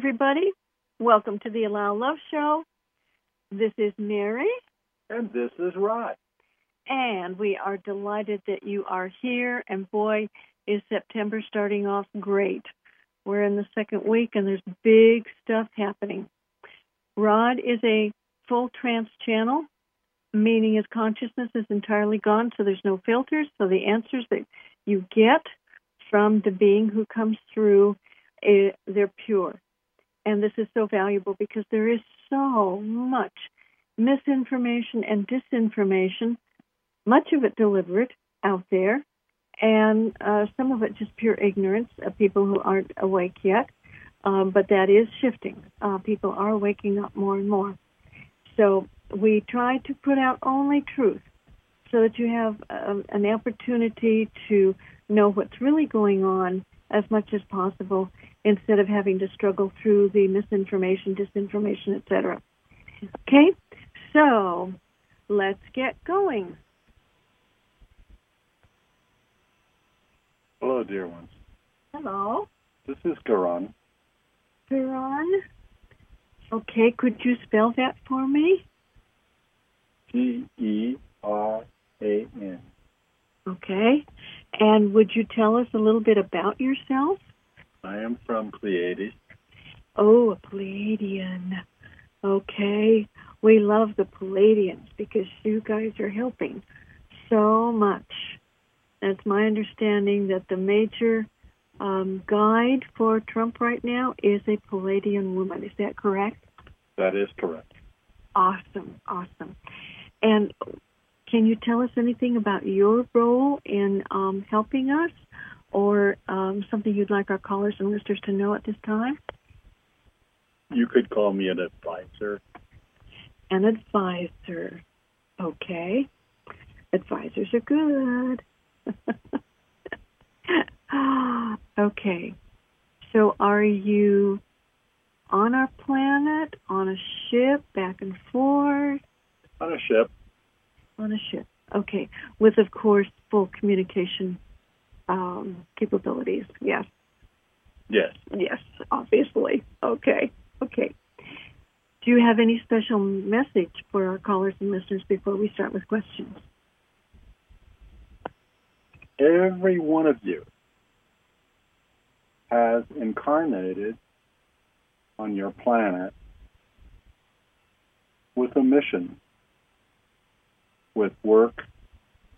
Everybody. Welcome to the Allow Love Show. This is Mary. And this is Rod. And we are delighted that you are here. And boy, is September starting off great. We're in the second week and there's big stuff happening. Rod is a full trance channel, meaning his consciousness is entirely gone, so there's no filters. So the answers that you get from the being who comes through, eh, they're pure. And this is so valuable because there is so much misinformation and disinformation, much of it deliberate out there, and uh, some of it just pure ignorance of people who aren't awake yet. Um, but that is shifting. Uh, people are waking up more and more. So we try to put out only truth so that you have um, an opportunity to know what's really going on as much as possible instead of having to struggle through the misinformation, disinformation, etc. Okay? So, let's get going. Hello, dear ones. Hello. This is Geran. Geran. Okay, could you spell that for me? G E R A N. Okay. And would you tell us a little bit about yourself? I am from Pleiades. Oh, a Pleiadian. Okay. We love the Pleiadians because you guys are helping so much. It's my understanding that the major um, guide for Trump right now is a Pleiadian woman. Is that correct? That is correct. Awesome, awesome. And can you tell us anything about your role in um, helping us or um, something you'd like our callers and listeners to know at this time? You could call me an advisor. An advisor. Okay. Advisors are good. okay. So are you on our planet, on a ship, back and forth? On a ship. On a ship. Okay. With, of course, full communication um, capabilities. Yes. Yes. Yes, obviously. Okay. Okay. Do you have any special message for our callers and listeners before we start with questions? Every one of you has incarnated on your planet with a mission, with work,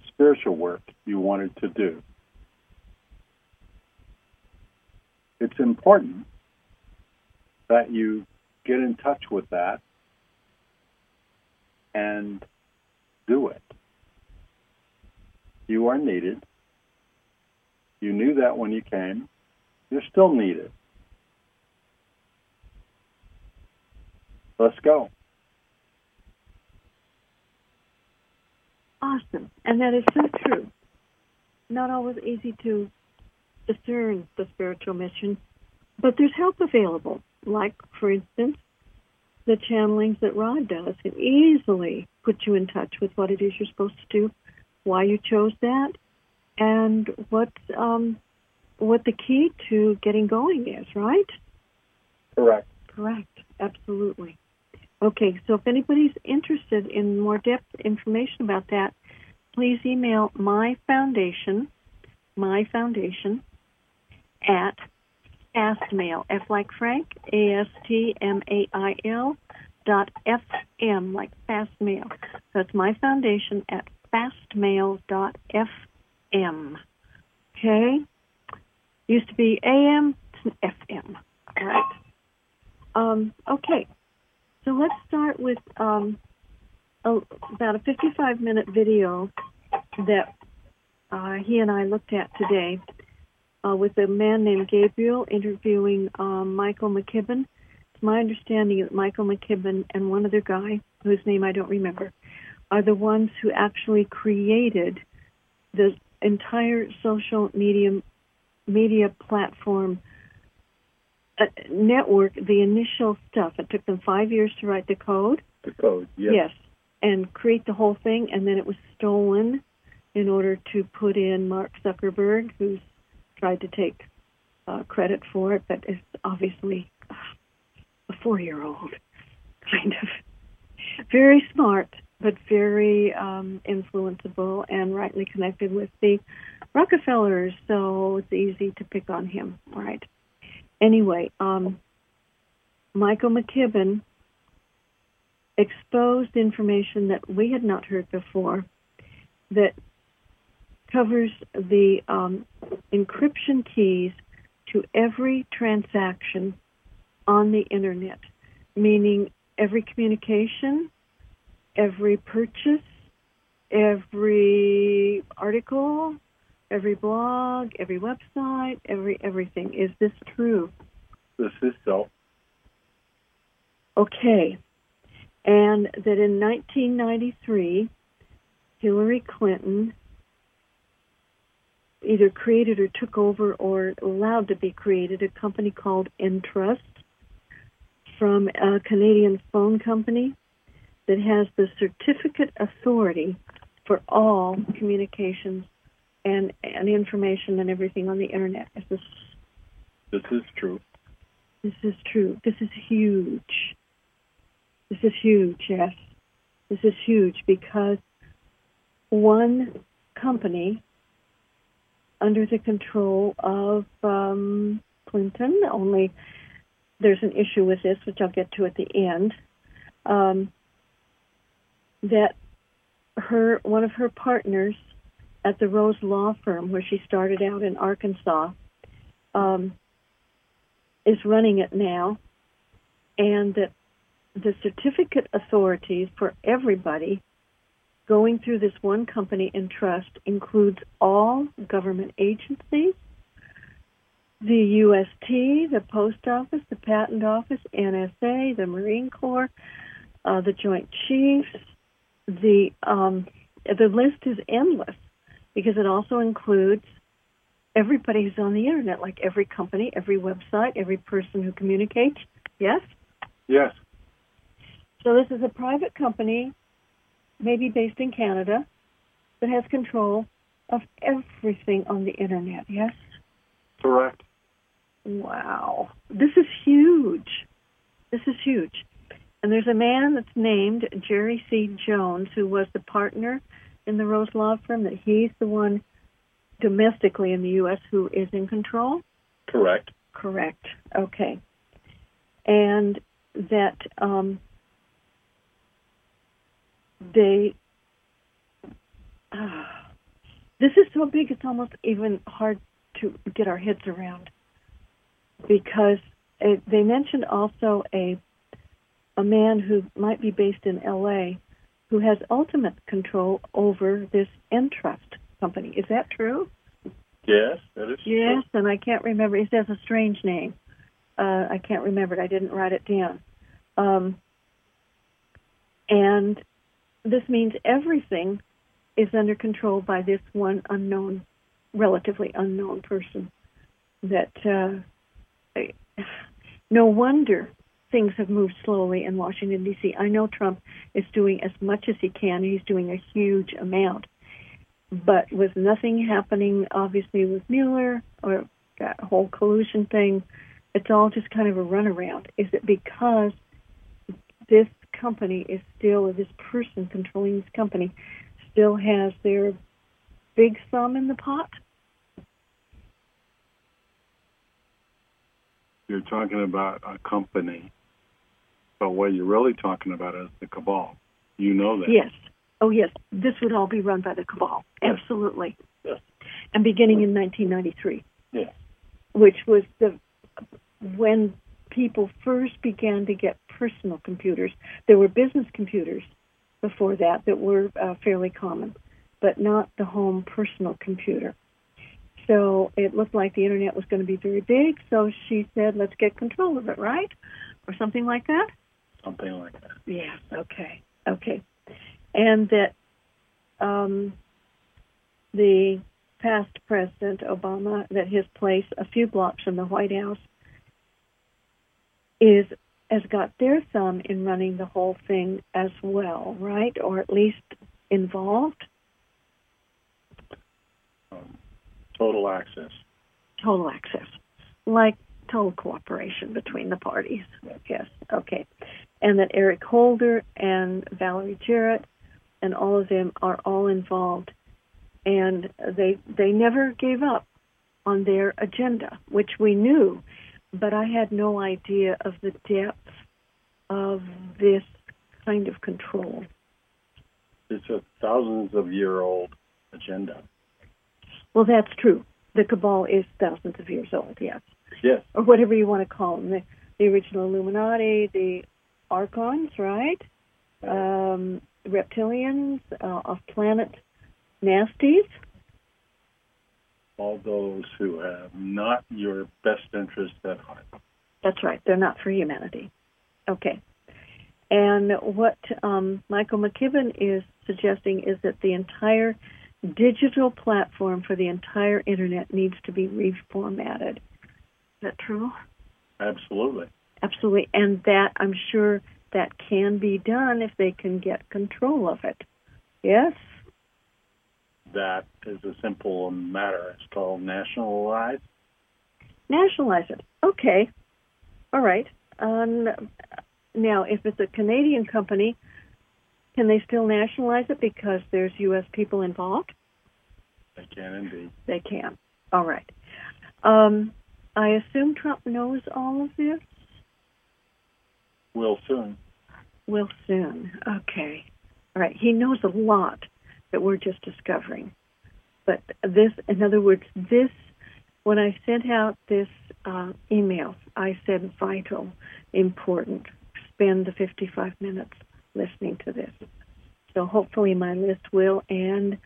spiritual work you wanted to do. It's important that you get in touch with that and do it. You are needed. You knew that when you came. You're still needed. Let's go. Awesome. And that is so true. Not always easy to discern the spiritual mission, but there's help available. Like, for instance, the channelings that Rod does can easily put you in touch with what it is you're supposed to do, why you chose that, and what um, what the key to getting going is. Right? Correct. Correct. Absolutely. Okay, so if anybody's interested in more depth information about that, please email my foundation, my foundation, at fastmail, F like Frank, A S T M A I L dot F M, like fastmail. So it's my foundation at fastmail dot F M. Okay? Used to be AM it's an FM. All right? Um, okay. So let's start with um, a, about a 55 minute video that uh, he and I looked at today uh, with a man named Gabriel interviewing um, Michael McKibben. It's my understanding that Michael McKibben and one other guy, whose name I don't remember, are the ones who actually created the entire social media media platform network. The initial stuff. It took them five years to write the code. The code, yes. Yes, and create the whole thing, and then it was stolen in order to put in Mark Zuckerberg, who's tried to take uh, credit for it, but it's obviously a four year old, kind of. Very smart, but very um, influenceable and rightly connected with the Rockefellers, so it's easy to pick on him, right? Anyway, um, Michael McKibben exposed information that we had not heard before that covers the um, encryption keys to every transaction on the internet, meaning every communication, every purchase, every article, every blog, every website, every everything. Is this true? This is so. Okay. And that in 1993, Hillary Clinton either created or took over or allowed to be created a company called Entrust from a Canadian phone company that has the certificate authority for all communications and, and information and everything on the internet. Is this This is true. this is true. This is huge. This is huge, yes. This is huge because one company under the control of um, Clinton, only there's an issue with this, which I'll get to at the end, um, that her one of her partners at the Rose Law Firm, where she started out in Arkansas, um, is running it now, and that the certificate authorities for everybody going through this one company Entrust includes all government agencies, the UST, the Post Office, the Patent Office, NSA, the Marine Corps, uh, the Joint Chiefs. The um, the list is endless because it also includes everybody who's on the internet, like every company, every website, every person who communicates. Yes. Yes. So this is a private company, maybe based in Canada, that has control of everything on the internet. Yes. Correct. Wow. This is huge. This is huge. And there's a man that's named Jerry C. Jones who was the partner in the Rose Law Firm that he's the one domestically in the U.S. who is in control. Correct. Correct. Okay. And that um, they. Uh, this is so big, it's almost even hard to get our heads around because it, they mentioned also a a man who might be based in L.A. who has ultimate control over this Entrust company. Is that true? Yes, that is Yes, and I can't remember. He has a strange name. Uh, I can't remember it. I didn't write it down. Um, and this means everything is under control by this one unknown, relatively unknown person. That uh, no wonder things have moved slowly in Washington D.C. I know Trump is doing as much as he can. He's doing a huge amount, but with nothing happening, obviously with Mueller or that whole collusion thing, it's all just kind of a runaround. Is it because this company is still, this person controlling this company, still has their big thumb in the pot? You're talking about a company, but what you're really talking about is the cabal. You know that. Yes. Oh, yes. This would all be run by the cabal. Yes. Absolutely. Yes. And beginning in 1993, Yes. which was the when people first began to get personal computers. There were business computers before that that were uh, fairly common, but not the home personal computer. So it looked like the internet was going to be very big. So she said, "Let's get control of it," right, or something like that. Something like that. Yes. Okay. Okay. And that um, the past president Obama, that his place a few blocks from the White House, is has got their thumb in running the whole thing as well, right? Or at least involved. Um, total access. Total access, like total cooperation between the parties. Yes, okay. And that Eric Holder and Valerie Jarrett and all of them are all involved, and they they never gave up on their agenda, which we knew, but I had no idea of the depth of this kind of control. It's a thousands of year old agenda. Well, that's true. The cabal is thousands of years old, yes. Yes. Or whatever you want to call them. The, the original Illuminati, the Archons, right? Um, reptilians, uh, off planet nasties. All those who have not your best interest at heart. That's right. They're not for humanity. Okay. And what um, Michael McKibben is suggesting is that the entire digital platform for the entire internet needs to be reformatted. Is that true? Absolutely. Absolutely. And that I'm sure that can be done if they can get control of it. Yes? That is a simple matter. It's called nationalize. Nationalize it. Okay. All right. Um, now, if it's a Canadian company, can they still nationalize it because there's U.S. people involved? They can indeed. They can. All right. Um, I assume Trump knows all of this? Will soon. Will soon. Okay. All right. He knows a lot that we're just discovering. But this, in other words, this, when I sent out this uh, email, I said vital, important. Spend the 55 minutes listening to this. So hopefully my list will. And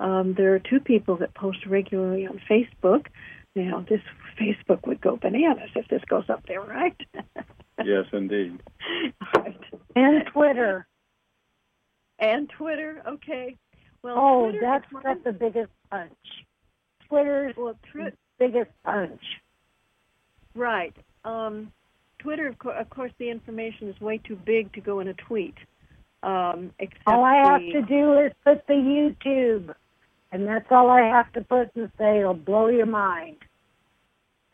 um, there are two people that post regularly on Facebook. Now, this Facebook would go bananas if this goes up there, right? yes, indeed. right. And Twitter. And Twitter, okay. Well, oh, Twitter that's is one- got the biggest punch. Twitter's well, tr- biggest punch. right. Um, Twitter, of, co- of course, the information is way too big to go in a tweet. Um, except All I have to do is put the YouTube, and that's all I have to put and say. It'll blow your mind.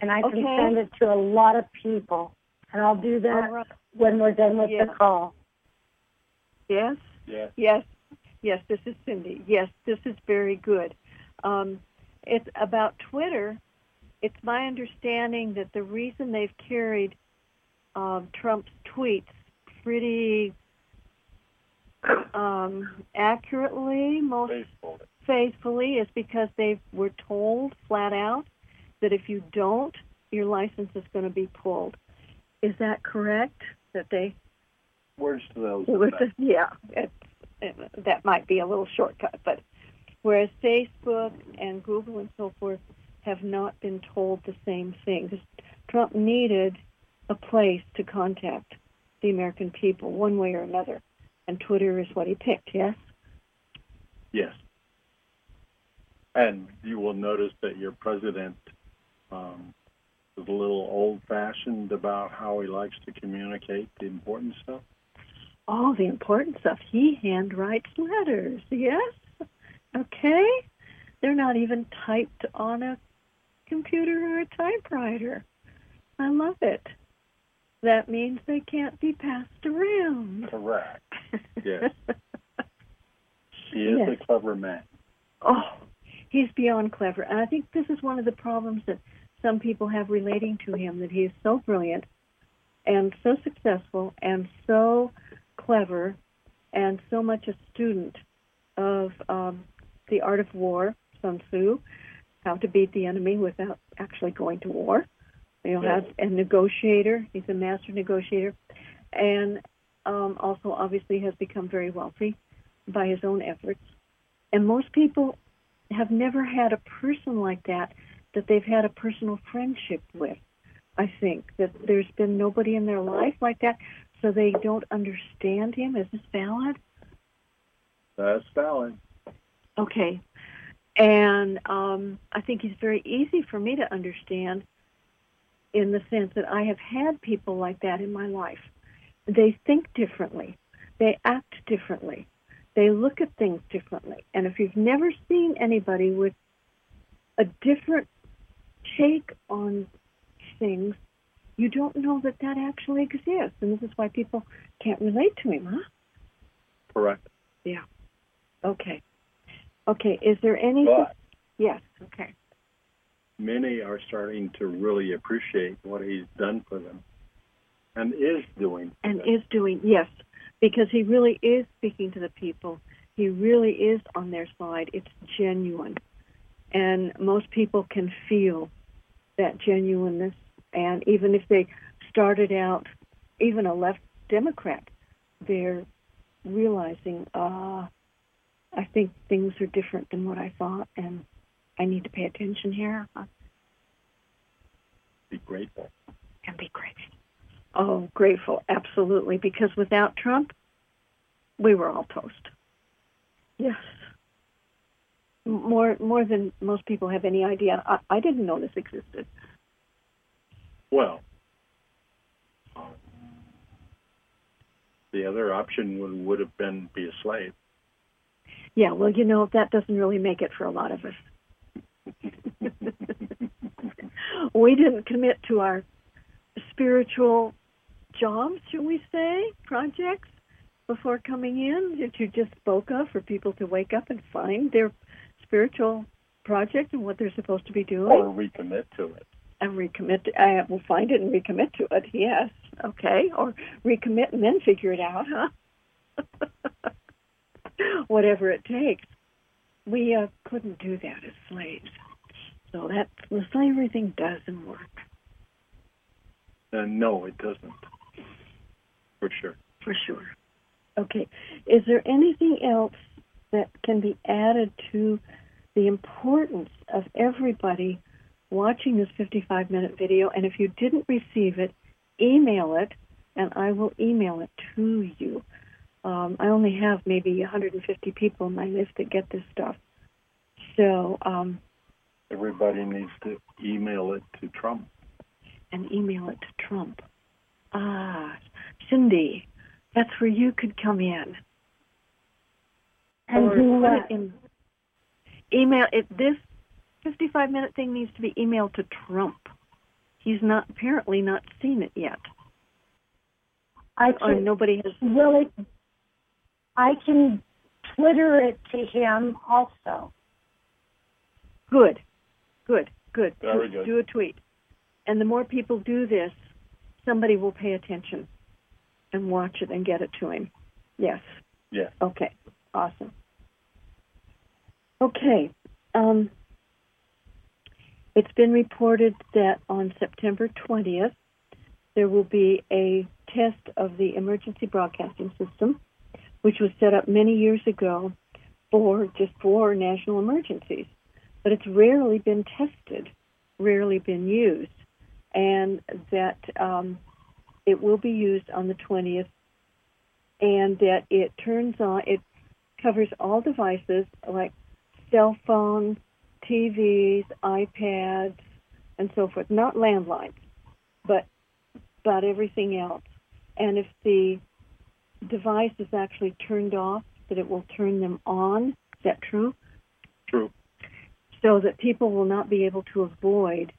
And I can send it to a lot of people. And I'll do that All right. when we're done with Yeah. the call. Yes. Yes. Yes, yes, this is Cindy. Yes, this is very good. Um, it's about Twitter. It's my understanding that the reason they've carried um, Trump's tweets pretty um, accurately, most Faithful. Faithfully, is because they were told flat out that if you don't, your license is going to be pulled. Is that correct? That they Words to those. it was a, yeah, it, it, that might be a little shortcut, but whereas Facebook and Google and so forth have not been told the same thing. Trump needed a place to contact the American people one way or another, and Twitter is what he picked. Yes. Yes. And you will notice that your president um, is a little old-fashioned about how he likes to communicate the important stuff. All the important stuff. He hand writes letters. Yes. Okay. They're not even typed on a computer or a typewriter. I love it. That means they can't be passed around. Correct. Yes. He is Yes. a clever man. Oh, he's beyond clever. And I think this is one of the problems that some people have relating to him that he is so brilliant and so successful and so clever and so much a student of um, the art of war, Sun Tzu, how to beat the enemy without actually going to war. You know, Yes. has a negotiator. He's a master negotiator, and um, also obviously has become very wealthy by his own efforts. And most people have never had a person like that that they've had a personal friendship with. I think that there's been nobody in their life like that, so they don't understand him. Is this valid? That's valid. Okay. And um, I think he's very easy for me to understand in the sense that I have had people like that in my life. They think differently, they act differently, they look at things differently. And if you've never seen anybody with a different take on things, you don't know that that actually exists, and this is why people can't relate to him, huh? Correct. Yeah. Okay. Okay. Is there any? But Yes. Okay. many are starting to really appreciate what he's done for them and is doing. And them. is doing yes, because he really is speaking to the people. He really is on their side. It's genuine, and most people can feel that genuineness. And even if they started out, even a left Democrat, they're realizing, uh, I think things are different than what I thought, and I need to pay attention here be grateful. and be grateful. Oh, grateful, absolutely, because without Trump, we were all toast. Yes. More, more than most people have any idea. I, I didn't know this existed. Well, um, the other option would, would have been be a slave. Yeah, well, you know, that doesn't really make it for a lot of us. we didn't commit to our spiritual jobs, shall we say, projects before coming in that you just spoke of for people to wake up and find their spiritual project and what they're supposed to be doing or recommit to it. and recommit. To, I will find it and recommit to it. Yes, okay, or recommit and then figure it out, huh? Whatever it takes. We uh, couldn't do that as slaves, so that the slavery thing doesn't work Uh, no, it doesn't. For sure. for sure. Okay, is there anything else that can be added to the importance of everybody watching this 55 minute video? And if you didn't receive it, email it, and I will email it to you. Um, I only have maybe 150 people on my list that get this stuff. So, um, Everybody needs to email it to Trump. and email it to Trump. Ah, Cindy, that's where you could come in. And or do put it in email it this 55 minute thing needs to be emailed to Trump. He's not apparently not seen it yet. I Or can nobody has really, I can Twitter it to him also. good. Good. Good. Very good. Do a tweet. And the more people do this, somebody will pay attention and watch it and get it to him. Yes. Yes. Okay, awesome. Okay, um, it's been reported that on September 20th, there will be a test of the emergency broadcasting system, which was set up many years ago for just for national emergencies. But it's rarely been tested, rarely been used, and that um, it will be used on the 20th and that it turns on it covers all devices like cell phones, TVs, iPads, and so forth. Not landlines, but but everything else. And if the device is actually turned off, that it will turn them on. Is that true? True. So that people will not be able to avoid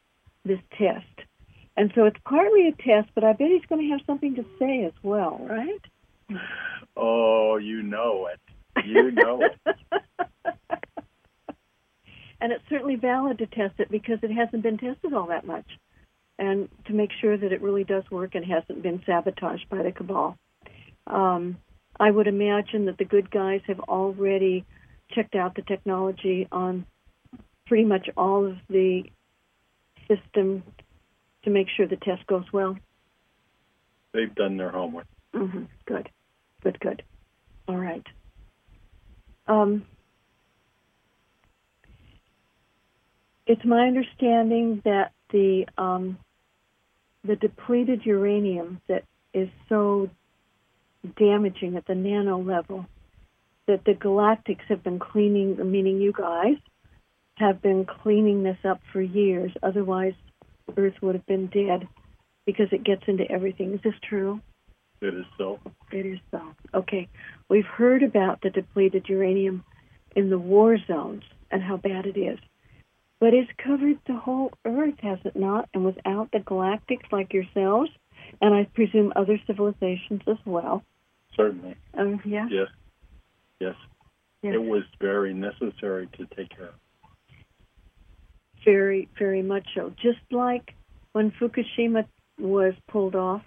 this test. And so it's partly a test, but I bet he's going to have something to say as well, right? Oh, you know it. You know it. and it's certainly valid to test it because it hasn't been tested all that much. And to make sure that it really does work and hasn't been sabotaged by the cabal. Um, I would imagine that the good guys have already checked out the technology on pretty much all of the system to make sure the test goes well. They've done their homework. hmm Good, good, good. All right. Um, it's my understanding that the um, the depleted uranium that is so damaging at the nano level that the galactics have been cleaning, meaning you guys, have been cleaning this up for years. Otherwise, Earth would have been dead because it gets into everything. Is this true? It is so. It is so. Okay. We've heard about the depleted uranium in the war zones and how bad it is. but it's covered the whole Earth, has it not? And without the galactics like yourselves, and I presume other civilizations as well. Certainly. Um, yeah. Yes. Yes. Yes. It was very necessary to take care of. Very, very much so. Just like when Fukushima was pulled off,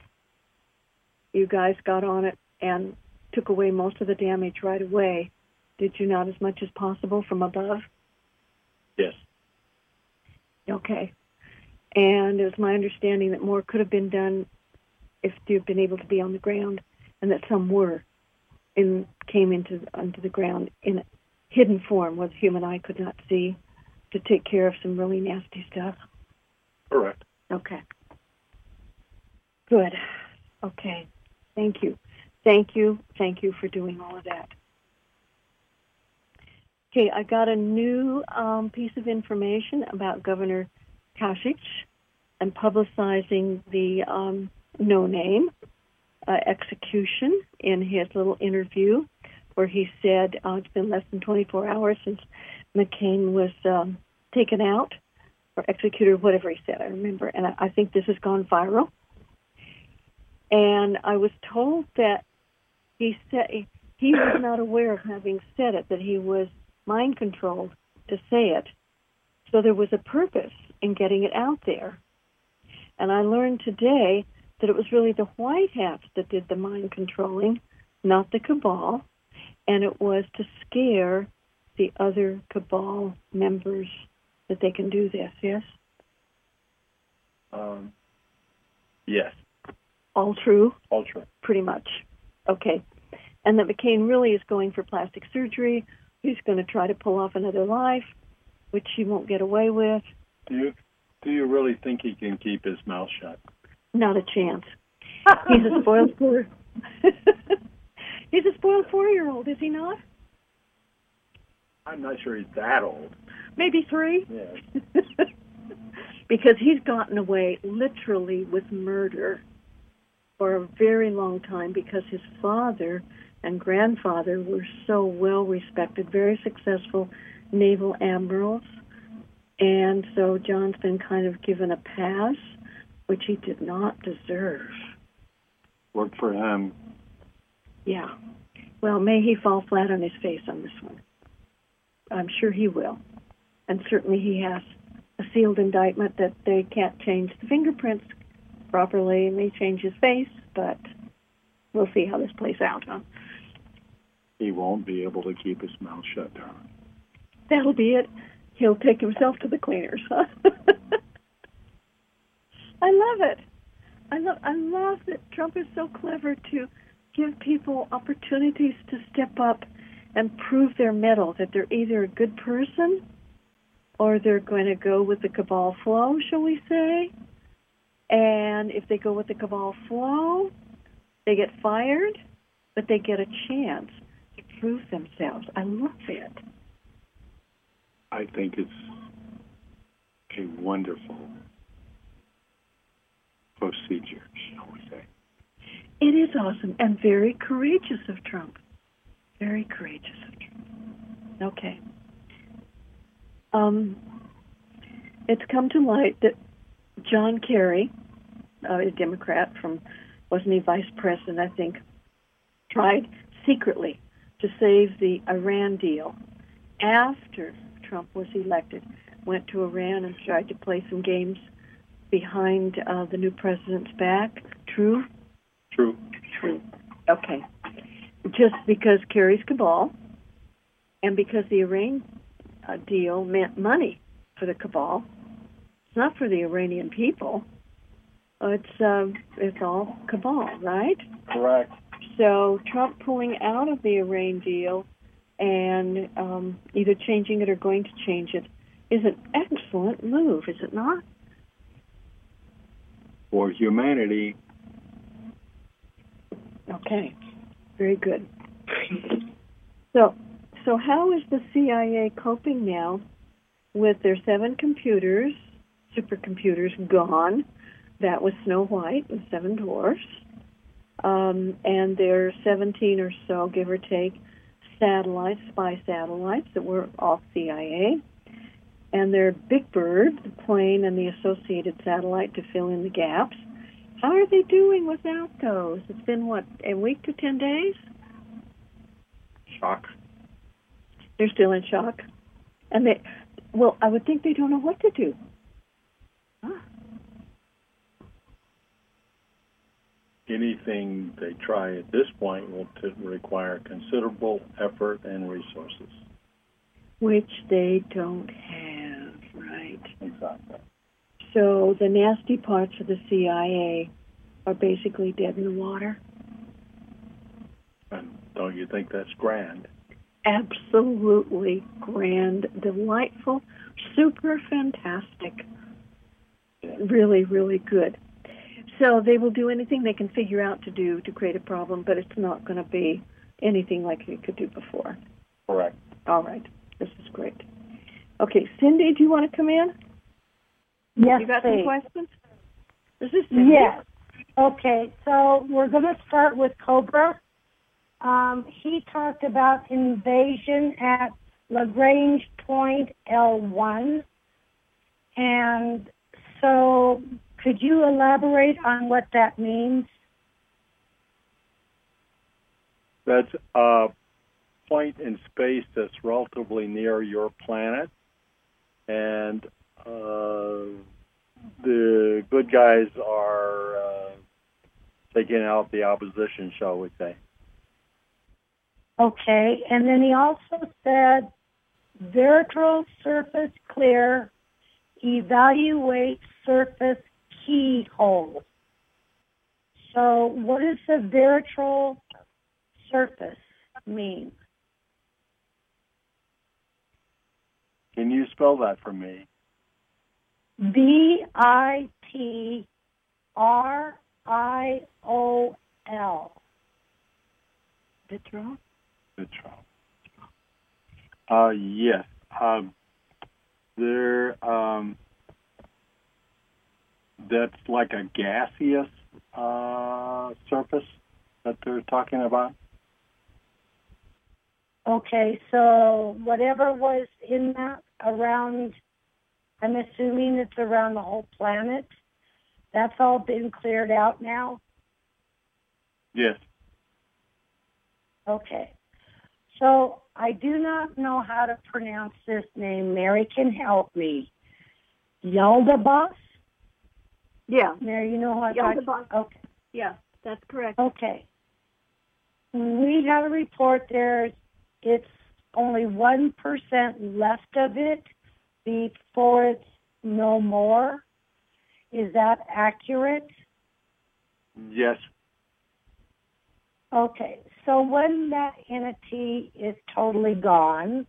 you guys got on it and took away most of the damage right away. Did you not, as much as possible from above? Yes. Okay. And it was my understanding that more could have been done if you'd been able to be on the ground, and that some were, in came into onto the ground in a hidden form where the human eye could not see, to take care of some really nasty stuff. Correct. Okay. Good. Okay. Thank you. Thank you. Thank you for doing all of that. Okay, I got a new um, piece of information about Governor Kasich and publicizing the um, no name uh, execution in his little interview, where he said uh, it's been less than 24 hours since McCain was um, taken out or executed, whatever he said. I remember, and I, I think this has gone viral. And I was told that he said he was not aware of having said it, that he was mind controlled to say it. So there was a purpose in getting it out there. And I learned today that it was really the White Hats that did the mind controlling, not the cabal. And it was to scare the other cabal members that they can do this, yes? Um, yes. All true? All true. pretty much. Okay. And that McCain really is going for plastic surgery. He's going to try to pull off another life, which he won't get away with. Do you do you really think he can keep his mouth shut? Not a chance. He's a spoiled four. he's a spoiled four-year-old, is he not? I'm not sure he's that old. Maybe three. Yeah. because he's gotten away literally with murder for a very long time because his father and grandfather were so well respected, very successful naval admirals. And so John's been kind of given a pass, which he did not deserve. Work for him. Yeah. Well, may he fall flat on his face on this one. I'm sure he will. And certainly he has a sealed indictment that they can't change the fingerprints properly and they change his face, but we'll see how this plays out, huh? He won't be able to keep his mouth shut, darling. That'll be it. He'll take himself to the cleaners, huh? I love it. I love I love that Trump is so clever to give people opportunities to step up and prove their mettle that they're either a good person or they're going to go with the cabal flow, shall we say? And if they go with the cabal flow, they get fired, but they get a chance to prove themselves. I love it. I think it's a wonderful procedure, shall we say. It is awesome and very courageous of Trump. Very courageous of Trump. Okay. Um, it's come to light that John Kerry, uh, a Democrat from, wasn't he vice president, I think, tried secretly to save the Iran deal after Trump was elected. Went to Iran and tried to play some games behind uh, the new president's back. True? True. True. Okay. Just because Kerry's cabal and because the Iran uh, deal meant money for the cabal, it's not for the Iranian people. It's uh, it's all cabal, right? Correct. So Trump pulling out of the Iran deal and um, either changing it or going to change it is an excellent move, is it not? For humanity, Okay, very good. So, so how is the CIA coping now with their seven computers, supercomputers gone? That was Snow White and Seven Dwarfs, um, and their 17 or so, give or take, satellites, spy satellites that were all CIA. and they're Big Bird, the plane, and the associated satellite to fill in the gaps. How are they doing without those? It's been what a week to ten days. Shock. They're still in shock, and they. Well, I would think they don't know what to do. Huh. Anything they try at this point will t- require considerable effort and resources. Which they don't have, right? Exactly. So the nasty parts of the CIA are basically dead in the water. And don't you think that's grand? Absolutely grand, delightful, super fantastic. Yeah. Really, really good. So they will do anything they can figure out to do to create a problem, but it's not going to be anything like it could do before. Correct. All right. This is great. Okay, Cindy, do you want to come in? Yes, You got some please. questions? This is Cindy. Yes. Okay, so we're going to start with Cobra. Um, he talked about invasion at Lagrange Point L1. And so could you elaborate on what that means? That's a point in space that's relatively near your planet, and the good guys are uh, taking out the opposition, shall we say? Okay, and then he also said vitriol surface clear, evaluate surface keyhole. So what does the vitriol surface mean? Can you spell that for me? V I T R I O L. Vitro? Job. Uh, yes. Um, there, um, that's like a gaseous uh, surface that they're talking about. Okay, so whatever was in that around, I'm assuming it's around the whole planet. That's all been cleared out now. Yes. Okay. So I do not know how to pronounce this name. Mary can help me. Yaldabas? Yeah. Mary, you know what? Yaldabas. Okay. Yeah, that's correct. Okay. We have a report there. It's only 1% left of it before it's no more. Is that accurate? Yes. Okay. So when that entity is totally gone,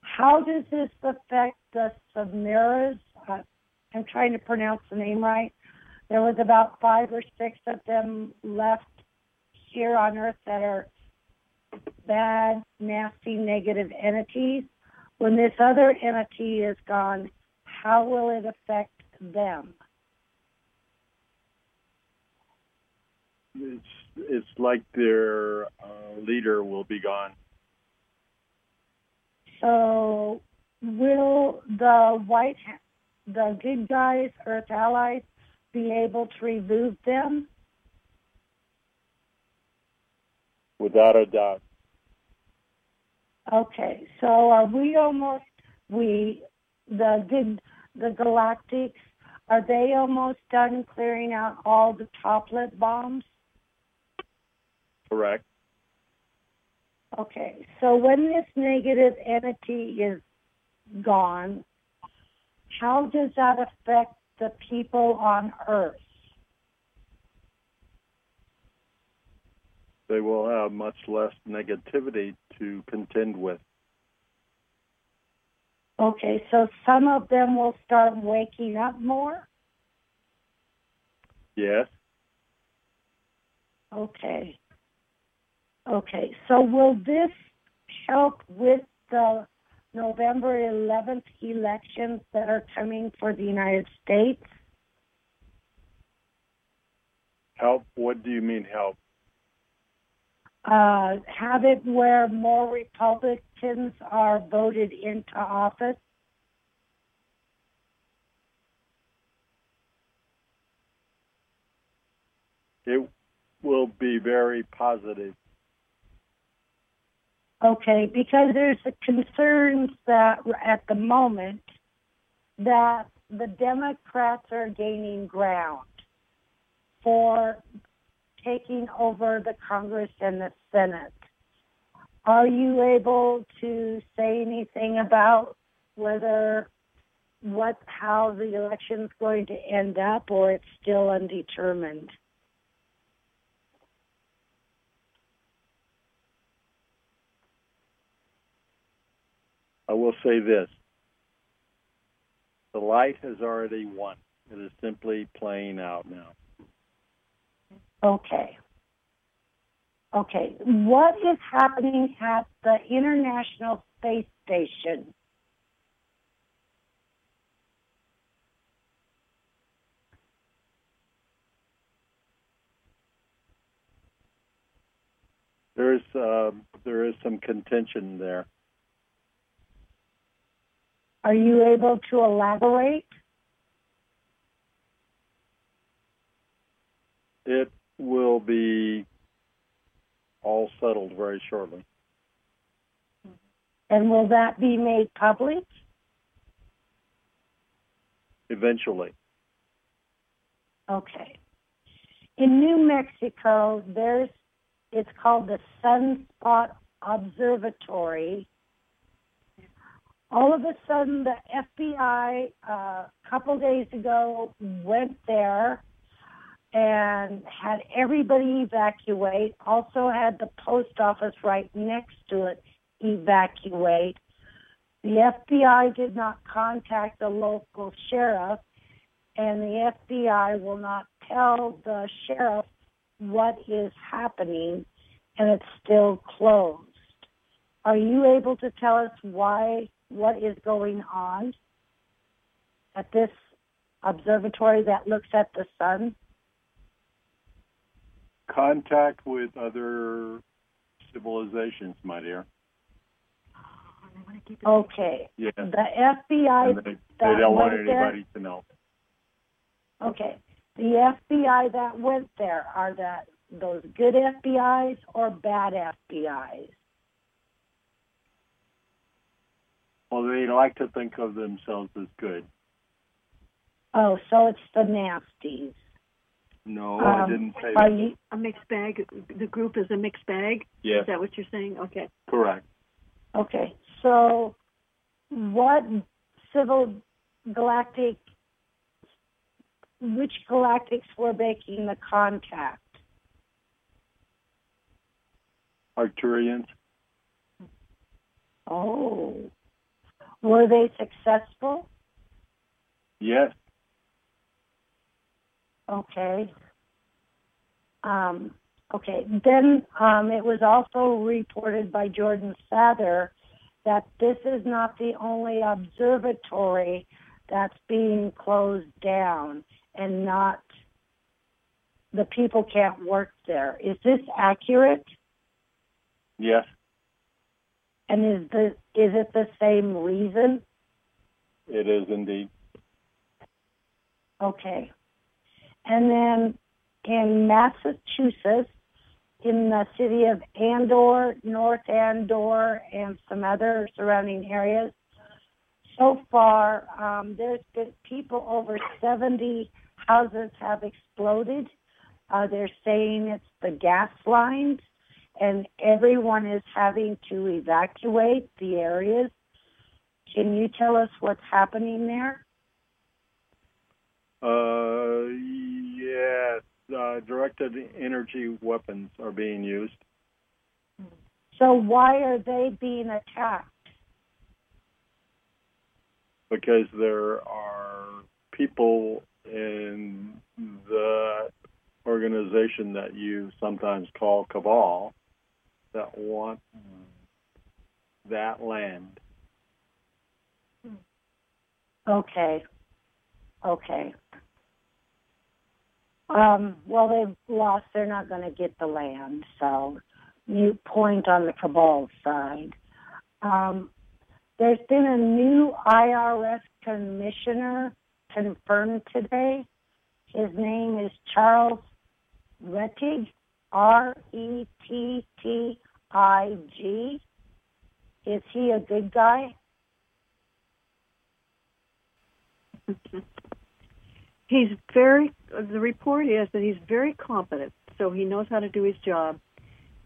how does this affect the Chimeras? Uh, I'm trying to pronounce the name right. There was about five or six of them left here on Earth that are bad, nasty, negative entities. When this other entity is gone, how will it affect them? It's it's like their uh, leader will be gone. So will the white, the good guys, Earth allies, be able to remove them? Without a doubt. Okay, so are we almost we the good the galactics are they almost done clearing out all the toplet bombs? Correct. Okay, so when this negative entity is gone, how does that affect the people on Earth? They will have much less negativity to contend with. Okay, so some of them will start waking up more? Yes. Okay. Okay, so will this help with the November 11th elections that are coming for the United States? Help? What do you mean help? uh, have it where more Republicans are voted into office? It will be very positive. Okay, because there's the concerns that at the moment that the Democrats are gaining ground for taking over the Congress and the Senate. Are you able to say anything about whether what how the election's going to end up or it's still undetermined? I will say this. The light has already won. It is simply playing out now. Okay. Okay. What is happening at the International Space Station? There is uh, there is some contention there. Are you able to elaborate? It will be all settled very shortly. And will that be made public? Eventually. Okay. In New Mexico, there's it's called the Sunspot Observatory. All of a sudden, the FBI uh, a couple days ago went there and had everybody evacuate. Also had the post office right next to it evacuate. The FBI did not contact the local sheriff, and the FBI will not tell the sheriff what is happening, and it's still closed. Are you able to tell us why, what is going on at this observatory that looks at the sun? Contact with other civilizations, my dear. Okay. Yeah. The FBI And they, they that don't want went there- anybody to know. Okay. The FBI that went there are that those good FBI's or bad FBI's? Well, they like to think of themselves as good. Oh, so it's the nasties. No, I Um, didn't say Are that. you A mixed bag. The group is a mixed bag. Yes, Is that what you're saying? Okay. correct. okay? So, what civil galactic? Which galactics were making the contact? Arcturians, Oh, were they successful? yes. Okay. Um, okay. Then um, it was also reported by Jordan Sather that this is not the only observatory that's being closed down and not the people can't work there. Is this accurate? Yes, And is the is it the same reason? it is indeed. Okay. And then in Massachusetts, in the city of Andover, North Andover, and some other surrounding areas, so far um, there's been people over 70 houses have exploded. Uh, they're saying it's the gas lines, and everyone is having to evacuate the areas. Can you tell us what's happening there? Uh, yes, uh, directed energy weapons are being used. So why are they being attacked? because there are people in the organization that you sometimes call cabal that want that land. Okay. Okay. Um, well, they've lost. They're not going to get the land. So, mute point on the cabal side. Um, there's been a new IRS commissioner confirmed today. His name is Charles Rettig, R E T T I G. Is he a good guy? he's very. The report is that he's very competent, so he knows how to do his job.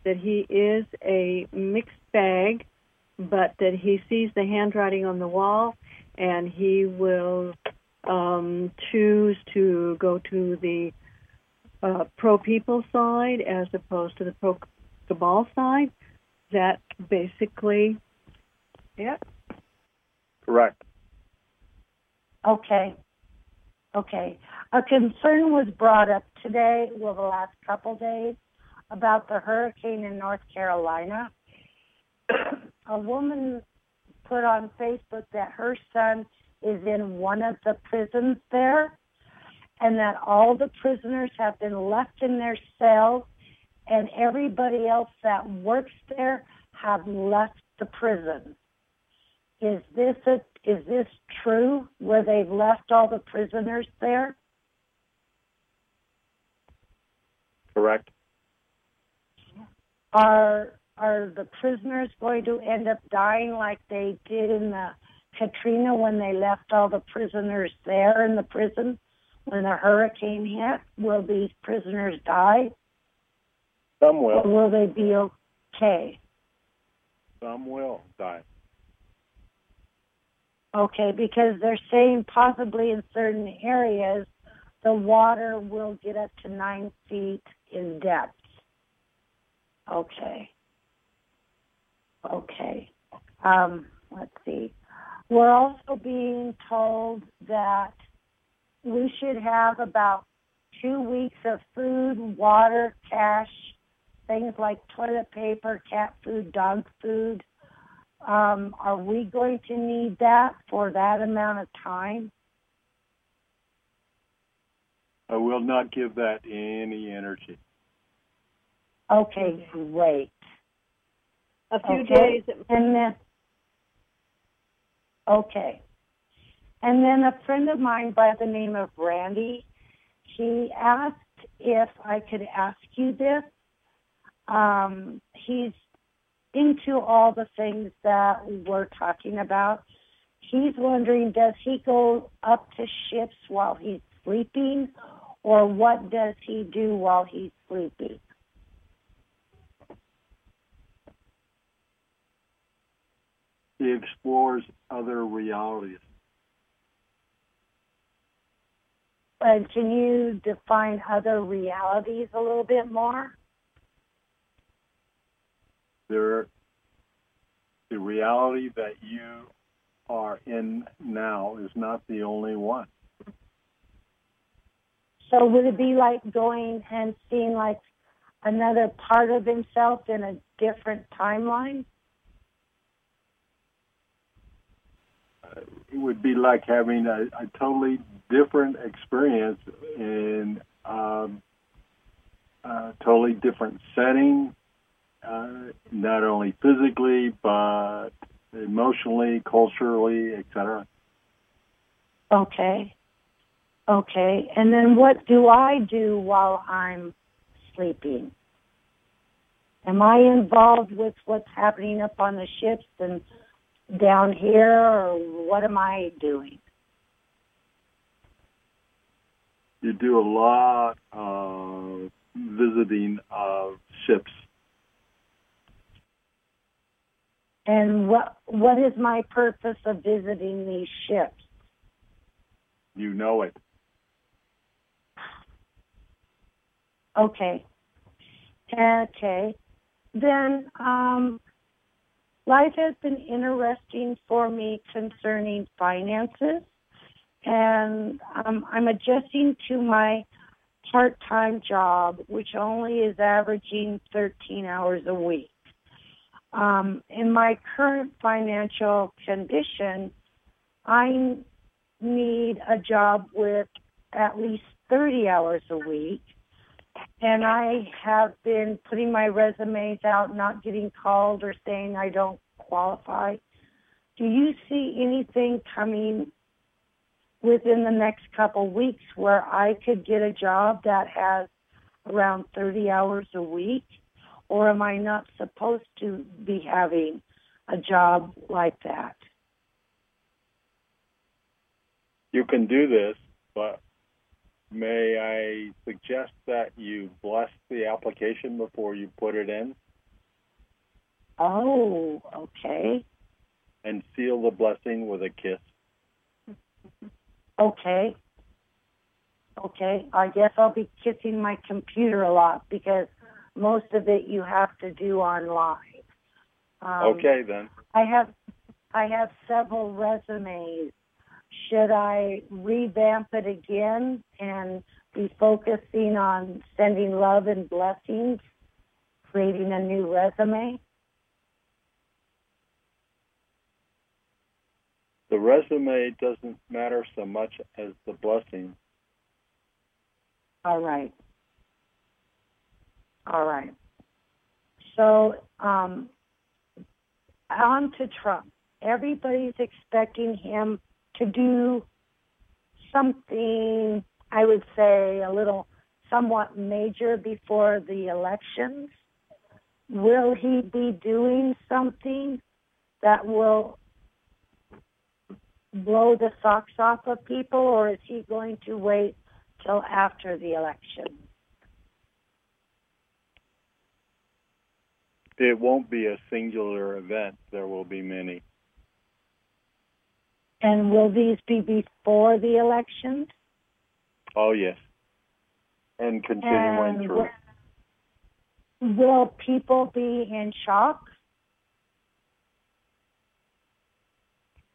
That he is a mixed bag, but that he sees the handwriting on the wall, and he will um, choose to go to the uh, pro people side as opposed to the pro cabal side. That basically, yeah. Correct. Okay. Okay. A concern was brought up today, well, the last couple days, about the hurricane in North Carolina. a woman put on Facebook that her son is in one of the prisons there and that all the prisoners have been left in their cells and everybody else that works there have left the prison. Is this a, is this true where they've left all the prisoners there? Correct. Are are the prisoners going to end up dying like they did in the Katrina when they left all the prisoners there in the prison when the hurricane hit? Will these prisoners die? Some will. Or will they be okay? Some will die. Okay, because they're saying possibly in certain areas the water will get up to nine feet in depth. Okay. Okay. Um, let's see. We're also being told that we should have about two weeks of food, water, cash, things like toilet paper, cat food, dog food. Um, are we going to need that for that amount of time? I will not give that any energy. Okay, great. A few Okay. days. And then, okay. And then a friend of mine by the name of Randy, he asked if I could ask you this. Um, he's into all the things that we're talking about. He's wondering, does he go up to ships while he's sleeping, or what does he do while he's sleeping? He explores other realities. And can you define other realities a little bit more? There, the reality that you are in now is not the only one. So would it be like going and seeing like another part of himself in a different timeline? It would be like having a, a totally different experience in um, a totally different setting, uh, not only physically but emotionally, culturally, etc. Okay. Okay. And then what do I do while I'm sleeping? Am I involved with what's happening up on the ships and down here or what am I doing? You do a lot of visiting of ships. And what what is my purpose of visiting these ships? You know it. Okay. Okay. Then um, life has been interesting for me concerning finances, and um, I'm adjusting to my part-time job, which only is averaging 13 hours a week. Um, in my current financial condition, I need a job with at least 30 hours a week and I have been putting my resumes out, not getting called or saying I don't qualify. Do you see anything coming within the next couple weeks where I could get a job that has around 30 hours a week? Or am I not supposed to be having a job like that? You can do this, but may I suggest that you bless the application before you put it in Oh, okay. and seal the blessing with a kiss? Okay. Okay. I guess I'll be kissing my computer a lot because most of it you have to do online. Um, okay, then. I have I have several resumes. Should I revamp it again and be focusing on sending love and blessings, creating a new resume? The resume doesn't matter so much as the blessing. All right. All right. So, um, on to Trump. Everybody's expecting him to do something, I would say, a little somewhat major before the elections. Will he be doing something that will blow the socks off of people, or is he going to wait till after the election? It won't be a singular event. There will be many. And will these be before the elections? Oh, yes. And continuing And through. will, will people be in shock?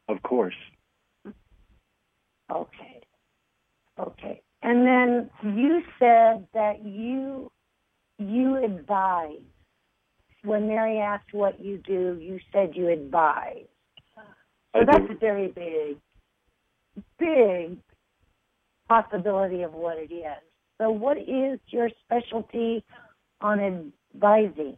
Of course. Okay. Okay. And then you said that you you advise. When Mary asked what you do, you said you advise. So I that's do. a very big, big possibility of what it is. So what is your specialty on advising?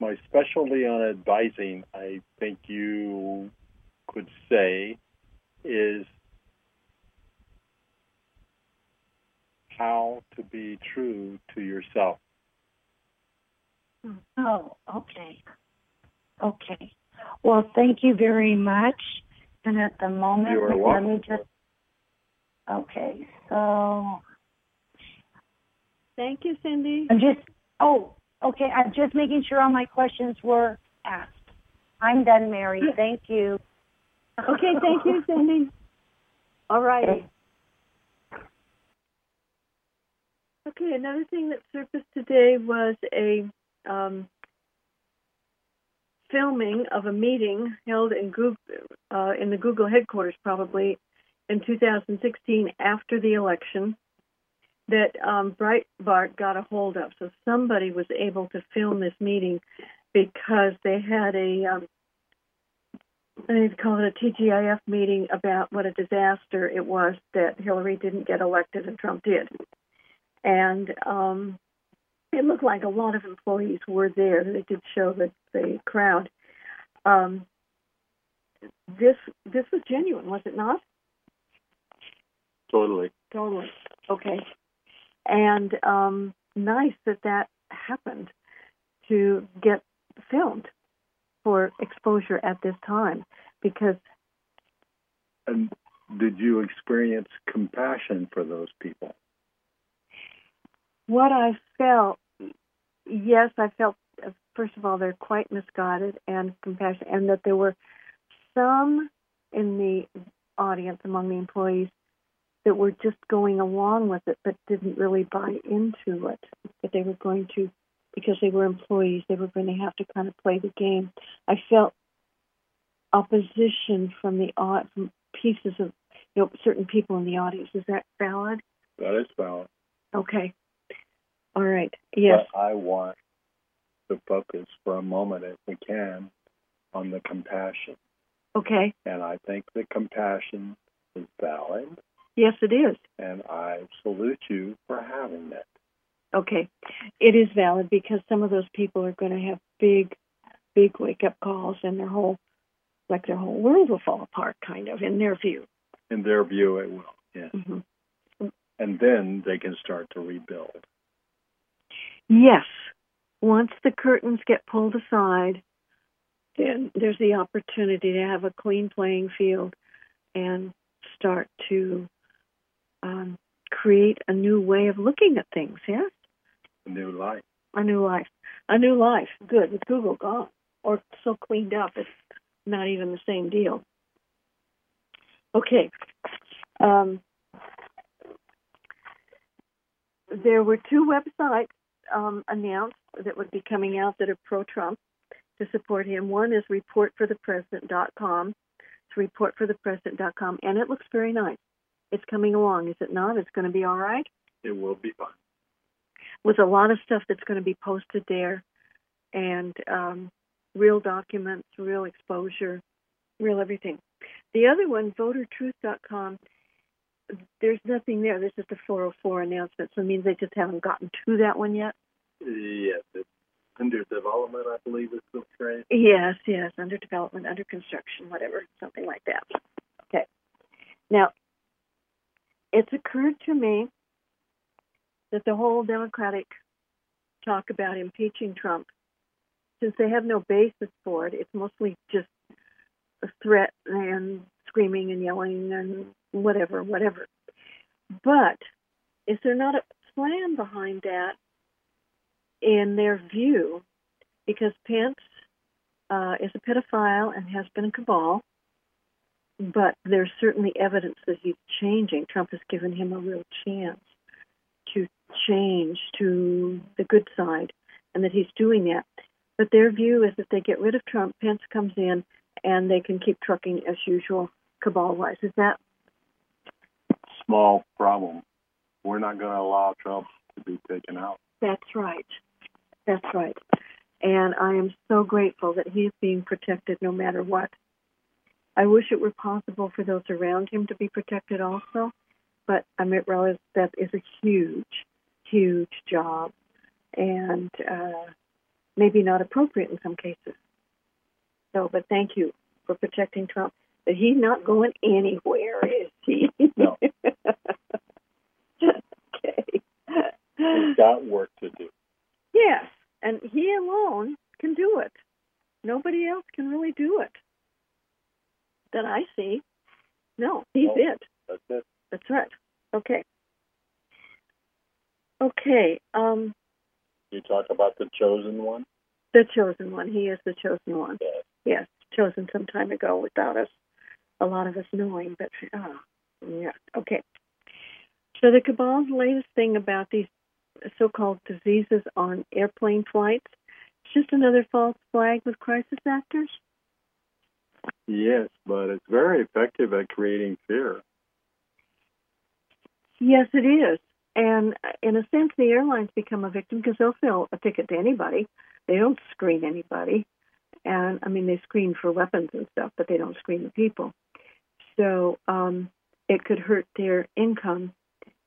My specialty on advising, I think you could say, is how to be true to yourself. Oh, okay. Okay. Well, thank you very much. And at the moment, You are let welcome. me just. Okay, so Thank you, Cindy. I'm just. Oh, okay. I'm just making sure all my questions were asked. I'm done, Mary. Thank you. Okay, thank you, Cindy. All righty. Okay, another thing that surfaced today was a um, filming of a meeting held in Google, uh, in the Google headquarters, probably in 2016 after the election, that um, Breitbart got a hold of. So somebody was able to film this meeting because they had a um, they call it a TGIF meeting about what a disaster it was that Hillary didn't get elected and Trump did. And um, it looked like a lot of employees were there. They did show the, the crowd. Um, this this was genuine, was it not? Totally. Totally. Okay. And um, nice that that happened to get filmed for exposure at this time because And did you experience compassion for those people? What I felt, yes, I felt, first of all, they're quite misguided and compassionate, and that there were some in the audience among the employees that were just going along with it but didn't really buy into it. That they were going to, because they were employees, they were going to have to kind of play the game. I felt opposition from the from pieces of, you know, certain people in the audience. Is that valid? That is valid. Okay. All right. Yes. But I want to focus for a moment, if we can, on the compassion. Okay. And I think the compassion is valid, Yes, it is. and I salute you for having it. Okay. It is valid because some of those people are going to have big, big wake up calls and their whole like their whole world will fall apart, kind of in their view. In their view, it will. Yes. hmm And then they can start to rebuild. Yes, once the curtains get pulled aside, then there's the opportunity to have a clean playing field and start to um, create a new way of looking at things. Yes, A new life. a new life, a new life. Good with Google gone or so cleaned up, it's not even the same deal. Okay. Um, there were two websites um, announced that would be coming out that are pro-Trump to support him. One is reportforthepresident.com. It's reportforthepresident.com, and it looks very nice. It's coming along, is it not? It's going to be all right It will be fine. with a lot of stuff that's going to be posted there, and um, real documents, real exposure, real everything. The other one, votertruth.com, there's nothing there. This is the 404 announcement, so it means they just haven't gotten to that one yet. Yes, it's under development, I believe is the phrase. Yes, yes, under development, under construction, whatever, something like that. Okay. Now, it's occurred to me that the whole Democratic talk about impeaching Trump, since they have no basis for it, it's mostly just a threat and screaming and yelling and whatever, whatever. But is there not a plan behind that in their view? Because Pence uh, is a pedophile and has been a cabal, but there's certainly evidence that he's changing. Trump has given him a real chance to change to the good side, and that he's doing that. But their view is that they get rid of Trump, Pence comes in, and they can keep trucking as usual, cabal wise. Is that Small problem. We're not going to allow Trump to be taken out. That's right. That's right. And I am so grateful that he is being protected no matter what. I wish it were possible for those around him to be protected also, but I mean, realize that is a huge, huge job and uh, maybe not appropriate in some cases. So, but thank you for protecting Trump. But he's not going anywhere, is he? No. okay. He's got work to do. Yes, and he alone can do it. Nobody else can really do it that I see. No, he's No. it. That's it. That's right. Okay. Okay. Um, You talk about the chosen one. the chosen one. He is the chosen one. Yes. Yes, chosen some time ago without us, a lot of us knowing. But oh, yeah. Okay. So the cabal's latest thing about these so-called diseases on airplane flights, it's just another false flag with crisis actors. Yes, but it's very effective at creating fear. Yes, it is. And in a sense, the airlines become a victim because they'll sell a ticket to anybody. They don't screen anybody. And I mean, they screen for weapons and stuff, but they don't screen the people. So um, it could hurt their income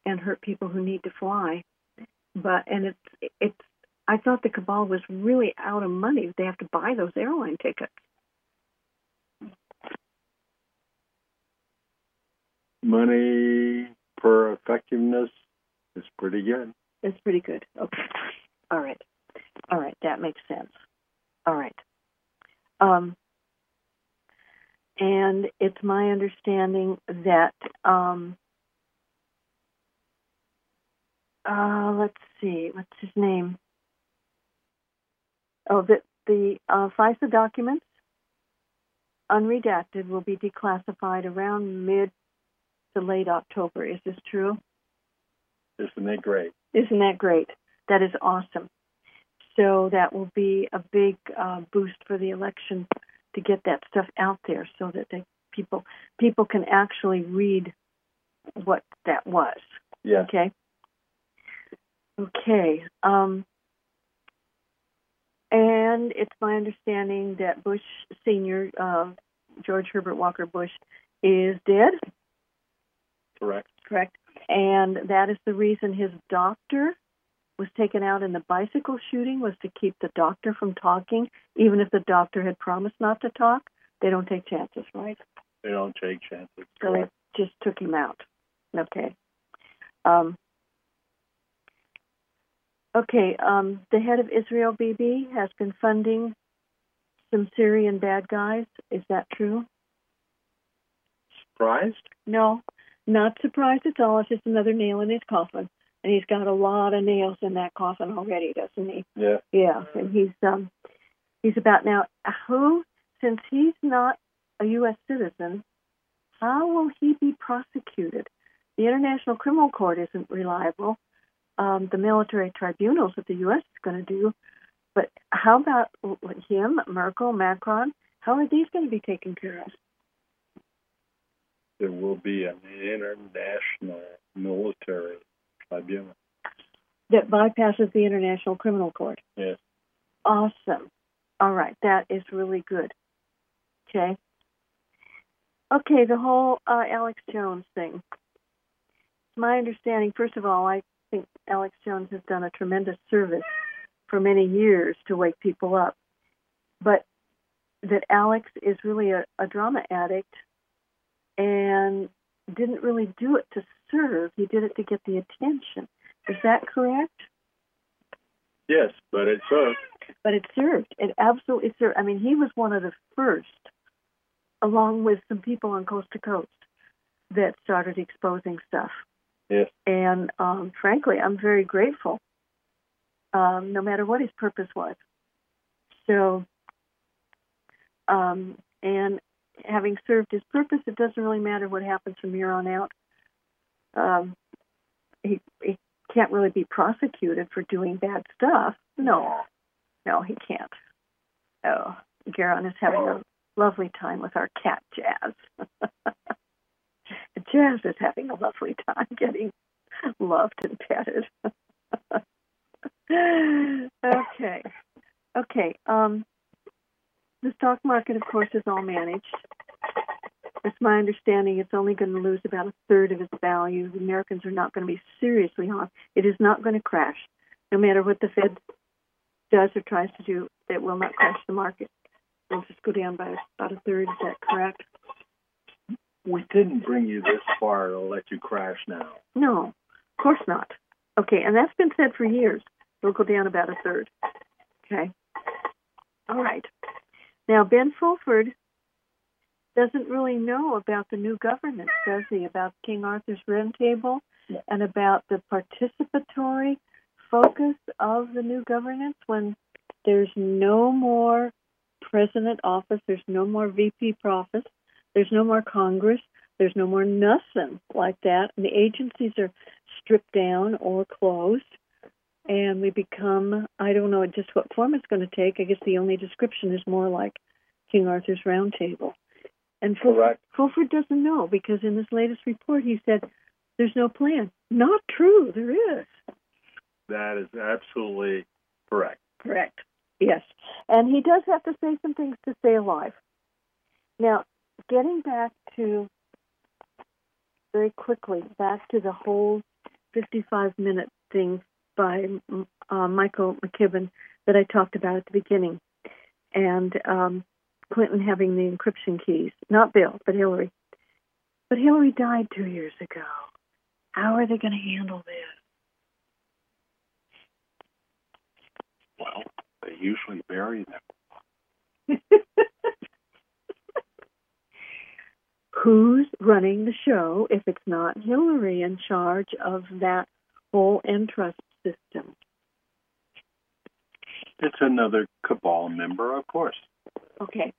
and hurt people who need to fly. But and it's it's. I thought the cabal was really out of money. They have to buy those airline tickets. Money per effectiveness is pretty good. It's pretty good. Okay. All right. All right. That makes sense. All right. Um, and it's my understanding that, um, uh, let's see, what's his name? Oh, that the uh, FISA documents, unredacted, will be declassified around mid to late October. Is this true? Isn't that great? Isn't that great? That is awesome. So that will be a big uh, boost for the election to get that stuff out there, so that they, people people can actually read what that was. Yes. Okay. Okay. Um, and it's my understanding that Bush Senior, uh, George Herbert Walker Bush, is dead. Correct. correct? And that is the reason his doctor was taken out in the bicycle shooting was to keep the doctor from talking, even if the doctor had promised not to talk. They don't take chances, right? They don't take chances. So they just took him out. Okay. Um, okay. Um, the head of Israel Bibi has been funding some Syrian bad guys. Is that true? Surprised? No, not surprised at all. It's just another nail in his coffin, and he's got a lot of nails in that coffin already, doesn't he? Yeah. Yeah, and he's um he's about now who since he's not a U.S. citizen, how will he be prosecuted? The International Criminal Court isn't reliable. Um, the military tribunals that the U.S. is going to do, but how about him, Merkel, Macron? How are these going to be taken care of? There will be an international military tribunal. That bypasses the International Criminal Court. Yes. Awesome. All right, that is really good. Okay. Okay, the whole uh, Alex Jones thing. My understanding, first of all, I think Alex Jones has done a tremendous service for many years to wake people up. But that Alex is really a, a drama addict and didn't really do it to serve, he did it to get the attention. Is that correct? Yes, but it served. But it served. It absolutely served. I mean, he was one of the first, along with some people on Coast to Coast, that started exposing stuff. Yes. And um, frankly, I'm very grateful, um, no matter what his purpose was. So, um, and having served his purpose, it doesn't really matter what happens from here on out. Um, he, he can't really be prosecuted for doing bad stuff. No, no, he can't. Oh, Geran is having a lovely time with our cat Jazz. Jazz is having a lovely time getting loved and petted. okay. Okay. Um, the stock market, of course, is all managed. It's my understanding it's only going to lose about a third of its value. The Americans are not going to be seriously harmed. It is not going to crash. No matter what the Fed does or tries to do, it will not crash the market. It'll just go down by about a third. Is that correct? We didn't bring you this far to let you crash now. No, of course not. Okay, and that's been said for years. It'll go down about a third. Okay. All right. Now, Ben Fulford doesn't really know about the new governance, does he? About King Arthur's Round Table Yeah. and about the participatory focus of the new governance when there's no more president office, there's no more VP office, there's no more Congress, there's no more nothing like that, and the agencies are stripped down or closed, and we become I don't know just what form it's going to take. I guess the only description is more like King Arthur's Round Table. And Fulford, Correct. Fulford doesn't know because in this latest report he said there's no plan. Not true. There is. That is absolutely correct. Correct. Yes. And he does have to say some things to stay alive. Now, getting back to very quickly, back to the whole 55 minute thing by uh, Michael McKibben that I talked about at the beginning. And um, Clinton having the encryption keys. Not Bill, but Hillary. But Hillary died two years ago. How are they going to handle this? Well, they usually bury them. Who's running the show if it's not Hillary in charge of that whole entrust system? It's another cabal member, of course. Okay.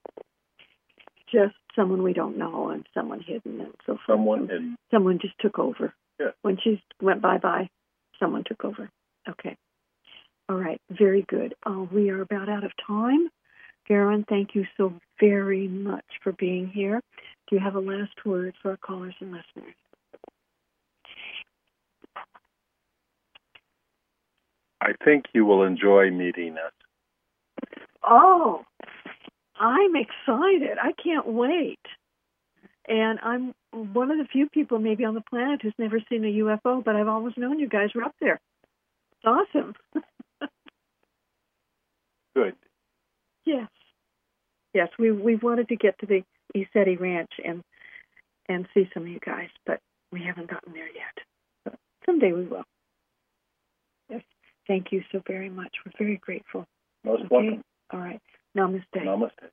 Just someone we don't know and someone hidden and so forth. Someone in someone just took over. Yeah. When she went bye bye, someone took over. Okay. All right. Very good. Uh, we are about out of time. Geran, thank you so very much for being here. Do you have a last word for our callers and listeners? I think you will enjoy meeting us. Oh, I'm excited. I can't wait. And I'm one of the few people maybe on the planet who's never seen a UFO, but I've always known you guys were up there. It's awesome. Good. yes. yes, we we wanted to get to the ECETI Ranch and and see some of you guys, but we haven't gotten there yet. But someday we will. Yes, thank you so very much. We're very grateful. Most Okay. welcome. All right, namaste. Namaste.